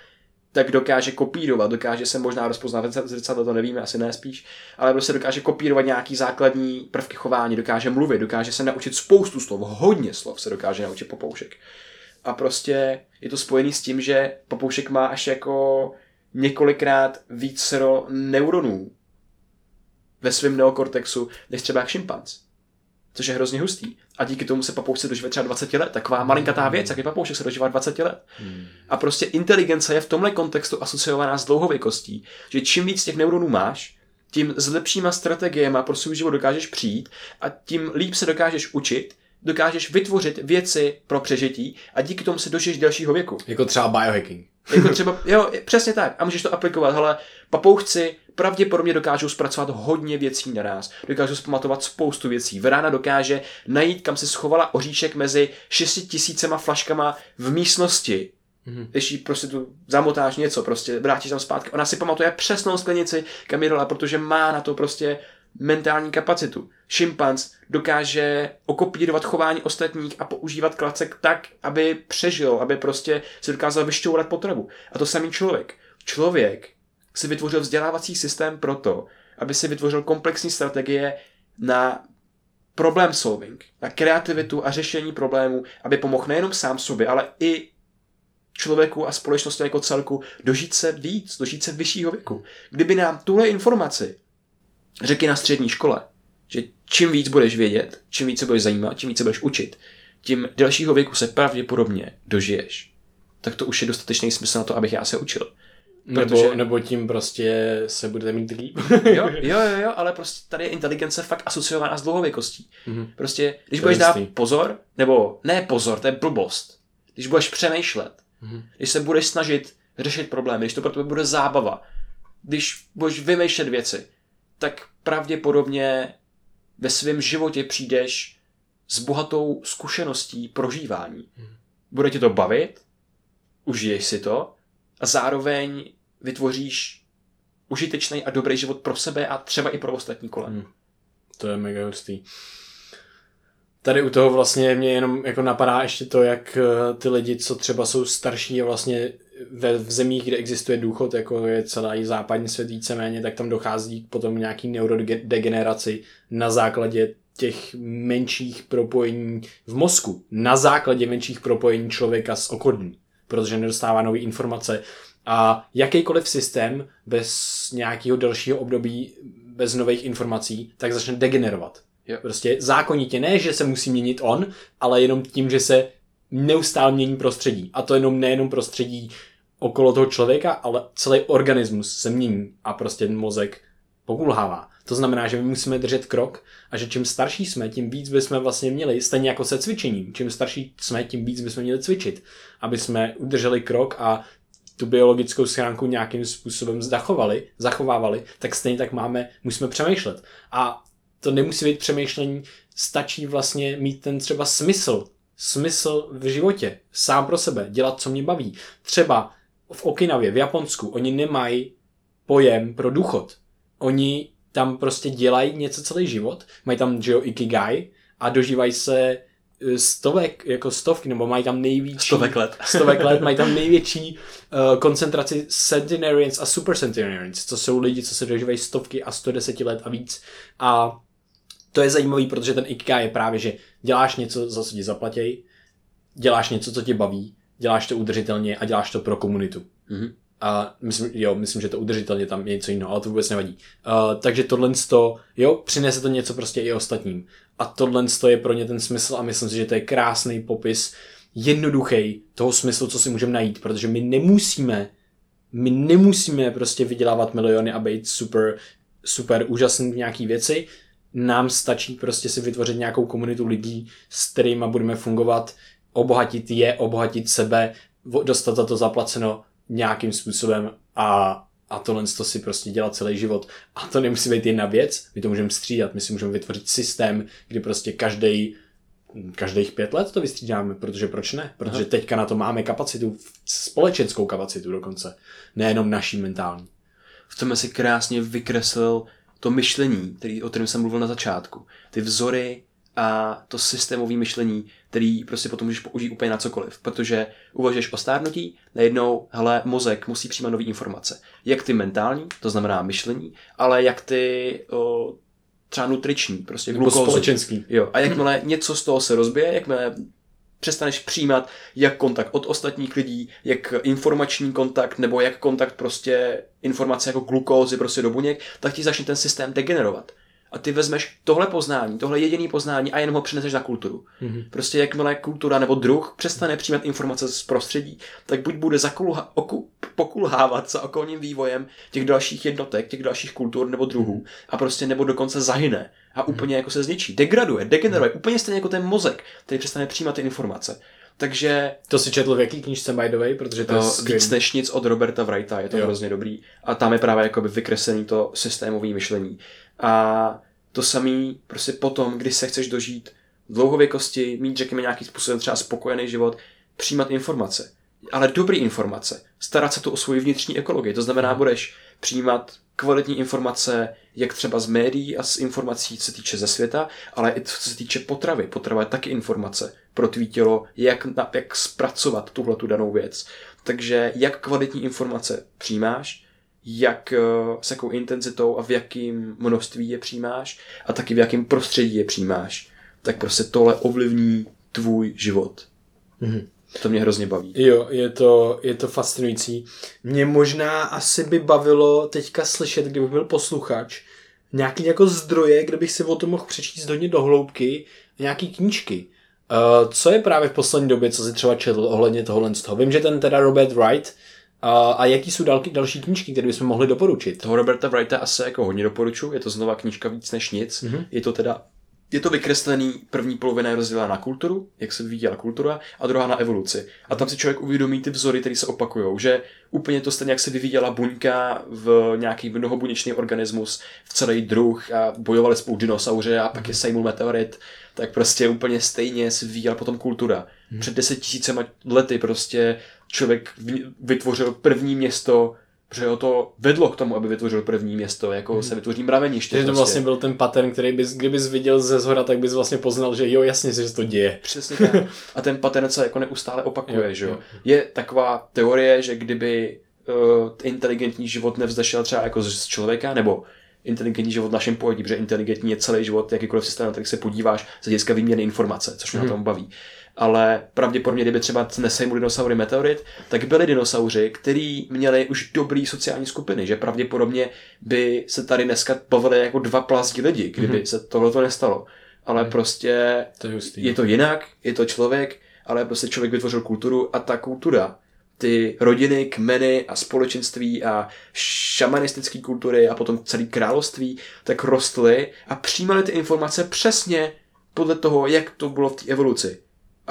tak dokáže kopírovat, dokáže se možná rozpoznat zrcadlo, to nevíme, asi ne spíš, ale prostě dokáže kopírovat nějaký základní prvky chování, dokáže mluvit, dokáže se naučit spoustu slov, hodně slov se dokáže naučit papoušek. A prostě je to spojený s tím, že papoušek má až jako několikrát víc neuronů ve svém neokortexu, než třeba jak šimpanz. Což je hrozně hustý. A díky tomu se papoušek dožije třeba 20 let. Taková malinkatá věc, jaký papoušek se dožívá 20 let. Hmm. A prostě inteligence je v tomhle kontextu asociovaná s dlouhověkostí. Že čím víc těch neuronů máš, tím s lepšíma strategiemi pro svůj život dokážeš přijít a tím líp se dokážeš učit, dokážeš vytvořit věci pro přežití a díky tomu se dožiješ delšího věku. Jako třeba biohacking. Jako třeba, jo, přesně tak. A můžeš to aplikovat. Hele, papouchci pravděpodobně dokážou zpracovat hodně věcí naraz. Dokážou zpamatovat spoustu věcí. Vrána dokáže najít, kam se schovala oříšek mezi 6 tisícema flaškama v místnosti. Mm-hmm. Když jí prostě tu zamotáš něco, prostě vrátíš tam zpátky. Ona si pamatuje přesnou sklenici, kam je dala, protože má na to prostě mentální kapacitu. Šimpanz dokáže okopírovat chování ostatních a používat klacek tak, aby přežil, aby prostě se dokázal vyšťourat potravu. A to samý člověk. Člověk si vytvořil vzdělávací systém proto, aby si vytvořil komplexní strategie na problem solving, na kreativitu a řešení problémů, aby pomohl nejenom sám sobě, ale i člověku a společnosti jako celku dožít se víc, dožít se vyššího věku. Kdyby nám tuhle informaci řekli na střední škole, že čím víc budeš vědět, čím víc se budeš zajímat, čím víc se budeš učit, tím delšího věku se pravděpodobně dožiješ. Tak to už je dostatečný smysl na to, abych já se učil. Protože... Nebo, nebo tím prostě se budete mít líp. jo, jo, jo, jo, ale prostě tady je inteligence fakt asociovaná s dlouhověkostí. Mm-hmm. Prostě, když to budeš dát pozor, nebo ne pozor, to je blbost. Když budeš přemýšlet, mm-hmm. když se budeš snažit řešit problémy, když to pro tebe bude zábava, když budeš vymýšlet věci, tak pravděpodobně ve svém životě přijdeš s bohatou zkušeností prožívání. Mm-hmm. Bude tě to bavit, užiješ si to a zároveň vytvoříš užitečný a dobrý život pro sebe a třeba i pro ostatní kolem. Hmm. To je mega hustý. Tady u toho vlastně mě jenom jako napadá ještě to, jak eh, ty lidi, co třeba jsou starší a vlastně ve, v zemích, kde existuje důchod, jako je celý západní svět víceméně, tak tam dochází potom nějaký neurodegeneraci na základě těch menších propojení v mozku, na základě menších propojení člověka s okolím protože nedostává nové informace. A jakýkoliv systém bez nějakého dalšího období, bez nových informací, tak začne degenerovat. Jo. Prostě zákonitě ne, že se musí měnit on, ale jenom tím, že se neustále mění prostředí. A to jenom nejenom prostředí okolo toho člověka, ale celý organismus se mění a prostě ten mozek pokulhává. To znamená, že my musíme držet krok a že čím starší jsme, tím víc bychom vlastně měli, stejně jako se cvičením, čím starší jsme, tím víc bychom měli cvičit, aby jsme udrželi krok a tu biologickou schránku nějakým způsobem zachovali, zachovávali, tak stejně tak máme, musíme přemýšlet. A to nemusí být přemýšlení, stačí vlastně mít ten třeba smysl, smysl v životě, sám pro sebe, dělat, co mě baví. Třeba v Okinavě, v Japonsku, oni nemají pojem pro důchod. Oni tam prostě dělají něco celý život, mají tam, že jo, ikigai a dožívají se eh, stovek, jako stovky, nebo mají tam největší... Stovek let. stovek let, mají tam největší uh, koncentraci centenarians a super centenarians, co jsou lidi, co se dožívají stovky a 110 let a víc. A to je zajímavý, protože ten ikigai je právě, že děláš něco, za co ti zaplatí, děláš něco, co tě baví, děláš to udržitelně a děláš to pro komunitu. Mm-hmm. A myslím, jo, myslím, že to udržitelně tam je něco jiného, ale to vůbec nevadí. Uh, takže tohle to, jo, přinese to něco prostě i ostatním. A tohle je pro ně ten smysl a myslím si, že to je krásný popis, jednoduchý toho smyslu, co si můžeme najít, protože my nemusíme, my nemusíme prostě vydělávat miliony a být super, super úžasný v nějaký věci. Nám stačí prostě si vytvořit nějakou komunitu lidí, s kterými budeme fungovat, obohatit je, obohatit sebe, dostat za to zaplaceno nějakým způsobem a, a tohle to si prostě dělat celý život. A to nemusí být jedna věc, my to můžeme střídat, my si můžeme vytvořit systém, kdy prostě každý každých pět let to vystřídáme, protože proč ne? Protože Aha. teďka na to máme kapacitu, společenskou kapacitu dokonce, nejenom naší mentální. V tom si krásně vykreslil to myšlení, který, o kterém jsem mluvil na začátku. Ty vzory a to systémové myšlení, který prostě potom můžeš použít úplně na cokoliv, protože uvažuješ o stárnutí, najednou, hele, mozek musí přijímat nové informace. Jak ty mentální, to znamená myšlení, ale jak ty o, třeba nutriční, prostě glukózu. společenský. Jo, a jakmile něco z toho se rozbije, jakmile přestaneš přijímat jak kontakt od ostatních lidí, jak informační kontakt, nebo jak kontakt prostě informace jako glukózy prostě do buněk, tak ti začne ten systém degenerovat a ty vezmeš tohle poznání, tohle jediný poznání a jenom ho přineseš na kulturu. Mm-hmm. Prostě jakmile kultura nebo druh přestane přijímat informace z prostředí, tak buď bude zakulha, oku, pokulhávat za okolním vývojem těch dalších jednotek, těch dalších kultur nebo druhů a prostě nebo dokonce zahyne a mhm. úplně mm-hmm. jako se zničí, degraduje, degeneruje, mm-hmm. úplně stejně jako ten mozek, který přestane přijímat ty informace. Takže... To si četl v jaký knížce by the way, protože to, to je víc než nic od Roberta Wrighta, je to jo. hrozně dobrý. A tam je právě jakoby vykreslený to systémové myšlení. A to samé prostě potom, když se chceš dožít dlouhověkosti, mít, řekněme, nějaký způsobem třeba spokojený život, přijímat informace. Ale dobrý informace. Starat se tu o svoji vnitřní ekologii. To znamená, budeš přijímat kvalitní informace, jak třeba z médií a z informací, co se týče ze světa, ale i co se týče potravy. Potrava je taky informace pro tvý tělo, jak, jak zpracovat tuhle tu danou věc. Takže jak kvalitní informace přijímáš, jak, eh, s jakou intenzitou a v jakém množství je přijímáš a taky v jakém prostředí je přijímáš, tak prostě tohle ovlivní tvůj život. Mm-hmm. To mě hrozně baví. Jo, je to, je to fascinující. Mě možná asi by bavilo teďka slyšet, kdybych byl posluchač, nějaký jako zdroje, kde bych si o tom mohl přečíst hodně do hloubky, nějaký knížky. Uh, co je právě v poslední době, co si třeba četl ohledně tohohle z toho? Vím, že ten teda Robert Wright, a, a jaký jsou další, další knížky, které bychom mohli doporučit? Toho Roberta Wrighta asi jako hodně doporučuji, je to znova knížka víc než nic. Mm-hmm. Je to teda je to vykreslený, první polovina je rozdělená na kulturu, jak se vyvíjela kultura, a druhá na evoluci. A tam si člověk uvědomí ty vzory, které se opakují, že úplně to stejně, jak se vyvíjela buňka v nějaký mnohobuněčný organismus, v celý druh a bojovali spolu dinosauři a pak je sejmul meteorit, tak prostě úplně stejně se vyvíjela potom kultura. Hmm. Před deset tisícema lety prostě člověk vytvořil první město, protože ho to vedlo k tomu, aby vytvořil první město, jako hmm. se vytvoří mraveniště. Takže to prostě. vlastně byl ten pattern, který bys, kdybys viděl ze zhora, tak bys vlastně poznal, že jo, jasně, že se to děje. Přesně tak. A ten pattern se jako neustále opakuje, jo, že jo. Je taková teorie, že kdyby uh, inteligentní život nevzdešel třeba jako z člověka, nebo inteligentní život v našem pojetí, protože inteligentní je celý život, jakýkoliv systém, na který se podíváš z hlediska výměny informace, což mě hmm. na tom baví ale pravděpodobně, kdyby třeba nesejmu dinosaury meteorit, tak byli dinosauři, kteří měli už dobrý sociální skupiny, že pravděpodobně by se tady dneska bavili jako dva plazí lidi, kdyby mm-hmm. se tohle nestalo. Ale mm. prostě to je, hustý, je to jinak, je to člověk, ale prostě člověk vytvořil kulturu a ta kultura, ty rodiny, kmeny a společenství a šamanistické kultury a potom celé království, tak rostly a přijímali ty informace přesně podle toho, jak to bylo v té evoluci.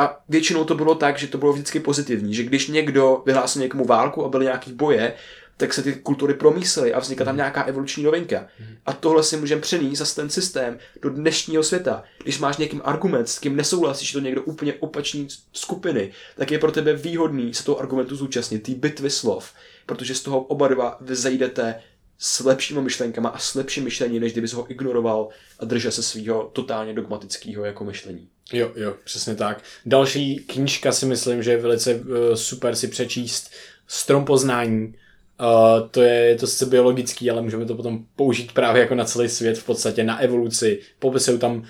A většinou to bylo tak, že to bylo vždycky pozitivní, že když někdo vyhlásil někomu válku a byly nějaký boje, tak se ty kultury promísily a vznikla tam nějaká evoluční novinka. A tohle si můžeme přenést za ten systém do dnešního světa. Když máš někým argument, s kým nesouhlasíš, to někdo úplně opačný skupiny, tak je pro tebe výhodný se toho argumentu zúčastnit, ty bitvy slov, protože z toho oba dva vyzejdete s lepšíma myšlenkama a s lepším myšlením, než kdyby ho ignoroval a držel se svého totálně dogmatického jako myšlení. Jo, jo, přesně tak. Další knížka si myslím, že je velice uh, super si přečíst. Strom poznání. Uh, to je, je to sice biologický, ale můžeme to potom použít právě jako na celý svět v podstatě, na evoluci. Popisují tam,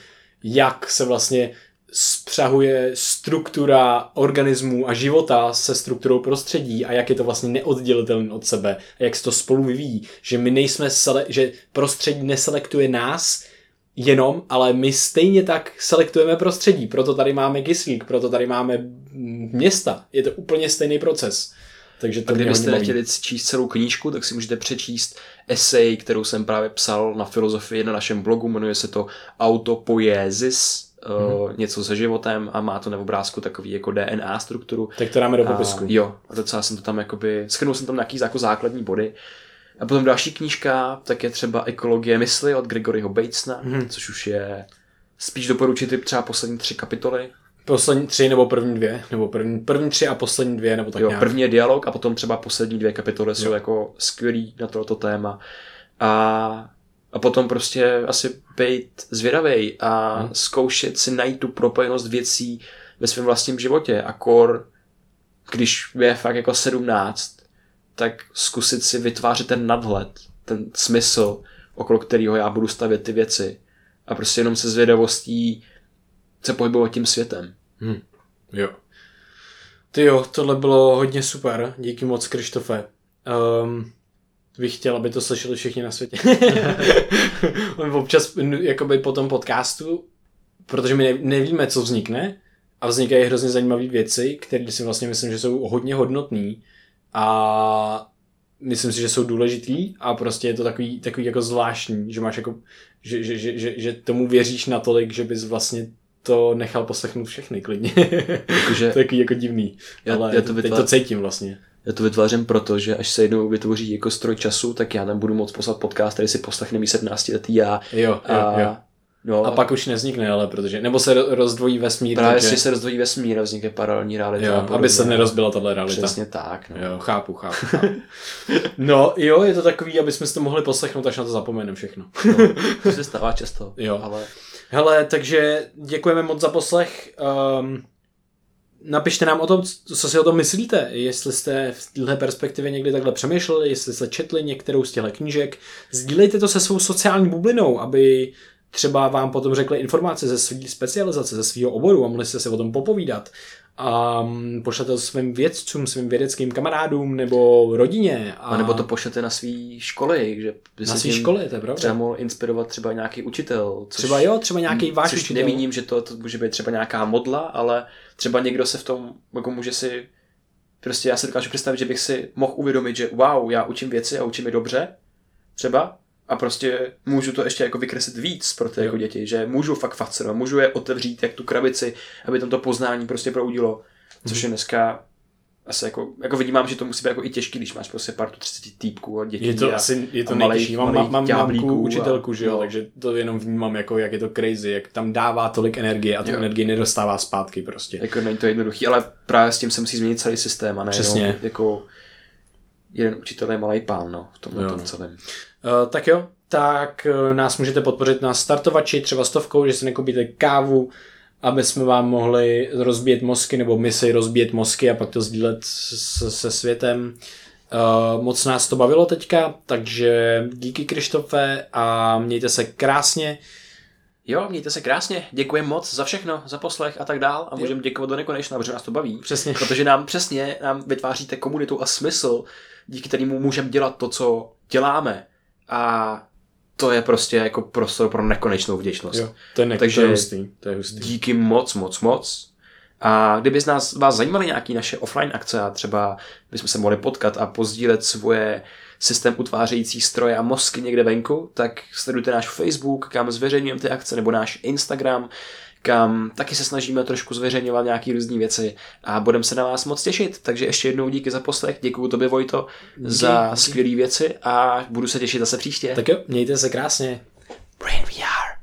jak se vlastně spřahuje struktura organismů a života se strukturou prostředí a jak je to vlastně neoddělitelné od sebe a jak se to spolu vyvíjí. Že my nejsme, sele- že prostředí neselektuje nás jenom, ale my stejně tak selektujeme prostředí. Proto tady máme kyslík, proto tady máme města. Je to úplně stejný proces. Takže to a kdybyste nechtěli číst celou knížku, tak si můžete přečíst esej, kterou jsem právě psal na filozofii na našem blogu, jmenuje se to Autopoiesis, mm-hmm. něco se životem a má to na obrázku takový jako DNA strukturu. Tak to dáme do popisku. A, jo, a docela jsem to tam jakoby, schrnul jsem tam nějaký jako základní body. A potom další knížka, tak je třeba Ekologie mysli od Gregoryho Batesna, mm-hmm. což už je spíš doporučit třeba poslední tři kapitoly. Poslední tři nebo první dvě, nebo první, první tři a poslední dvě, nebo tak jo, nějak. první je dialog a potom třeba poslední dvě kapitoly jo. jsou jako skvělý na toto téma. A a potom prostě asi být zvědavý a hmm. zkoušet si najít tu propojenost věcí ve svém vlastním životě a kor, když je fakt jako 17, tak zkusit si vytvářet ten nadhled, ten smysl, okolo kterého já budu stavět ty věci a prostě jenom se zvědavostí se pohybovat tím světem. Hmm. Jo. Ty jo, tohle bylo hodně super. Díky moc, Krištofe. Um, bych chtěl, aby to slyšeli všichni na světě. Občas jakoby po tom podcastu, protože my nevíme, co vznikne a vznikají hrozně zajímavé věci, které si vlastně myslím, že jsou hodně hodnotné a myslím si, že jsou důležitý a prostě je to takový, takový jako zvláštní, že máš jako, že, že, že, že, že tomu věříš natolik, že bys vlastně to nechal poslechnout všechny klidně. Jakože, to je jako divný, já, ale já to vytvář... teď to cítím vlastně. Já to vytvářím proto, že až se jednou vytvoří jako stroj času, tak já tam budu moct poslat podcast, který si poslechne mý 17 letý já. Jo, jo, a, jo. No, a pak už nevznikne, ale protože, nebo se rozdvojí vesmír. Právě takže... se rozdvojí vesmír a vznikne paralelní realita. Jo, aby se nerozbila tahle realita. Přesně tak. No. Jo, chápu, chápu. chápu. no jo, je to takový, aby jsme si to mohli poslechnout, až na to zapomeneme všechno. no, to se stává často. Jo. Ale... Hele, takže děkujeme moc za poslech. Um, napište nám o tom, co si o tom myslíte, jestli jste v této perspektivě někdy takhle přemýšleli, jestli jste četli některou z těchto knížek. Sdílejte to se svou sociální bublinou, aby třeba vám potom řekli informace ze své specializace, ze svého oboru a mohli jste se o tom popovídat. A mm, pošlete to svým vědcům, svým vědeckým kamarádům nebo rodině. A, a nebo to pošlete na svý školy, že by na svý školy, to je pravda. Třeba mohl inspirovat třeba nějaký učitel. Což, třeba jo, třeba nějaký váš což učitel. nemíním, že to, to může být třeba nějaká modla, ale třeba někdo se v tom, jako může si, prostě já si dokážu představit, že bych si mohl uvědomit, že wow, já učím věci a učím je dobře, třeba, a prostě můžu to ještě jako vykreslit víc pro ty jako děti, že můžu fakt fascinovat, můžu je otevřít jak tu krabici, aby tam to poznání prostě proudilo, což je mhm. dneska asi jako, jako vidím, že to musí být jako i těžký, když máš prostě partu 30 týpků a dětí. Je to a, asi, je to nejtěžší. Mám, mám, mám mamku, učitelku, že jo, no. takže to jenom vnímám jako, jak je to crazy, jak tam dává tolik energie a tu jo. energii nedostává zpátky prostě. Jako není to jednoduchý, ale právě s tím se musí změnit celý systém a ne Přesně. Jenom, jako jeden učitel je malý pán, no, v tomhle tom celém. Uh, tak jo, tak uh, nás můžete podpořit na startovači, třeba stovkou, že si nekupíte kávu, aby jsme vám mohli rozbíjet mozky, nebo my si rozbíjet mozky a pak to sdílet se, se světem. Uh, moc nás to bavilo teďka, takže díky Krištofe a mějte se krásně. Jo, mějte se krásně. Děkujeme moc za všechno, za poslech a tak dál. A můžeme děkovat do nekonečna, protože nás to baví. Přesně. Protože nám přesně nám vytváříte komunitu a smysl, díky kterému můžeme dělat to, co děláme. A to je prostě jako prostor pro nekonečnou vděčnost. Jo, to je, ne- Takže to je hustý, to je hustý. díky moc, moc, moc. A kdyby z nás vás zajímaly nějaké naše offline akce a třeba bychom se mohli potkat a pozdílet svoje systém utvářející stroje a mozky někde venku, tak sledujte náš Facebook, kam zveřejňujeme ty akce, nebo náš Instagram, kam taky se snažíme trošku zveřejňovat nějaké různé věci a budeme se na vás moc těšit. Takže ještě jednou díky za poslech, děkuji tobě Vojto díky, za skvělé věci a budu se těšit zase příště. Tak jo, mějte se krásně. Brain VR.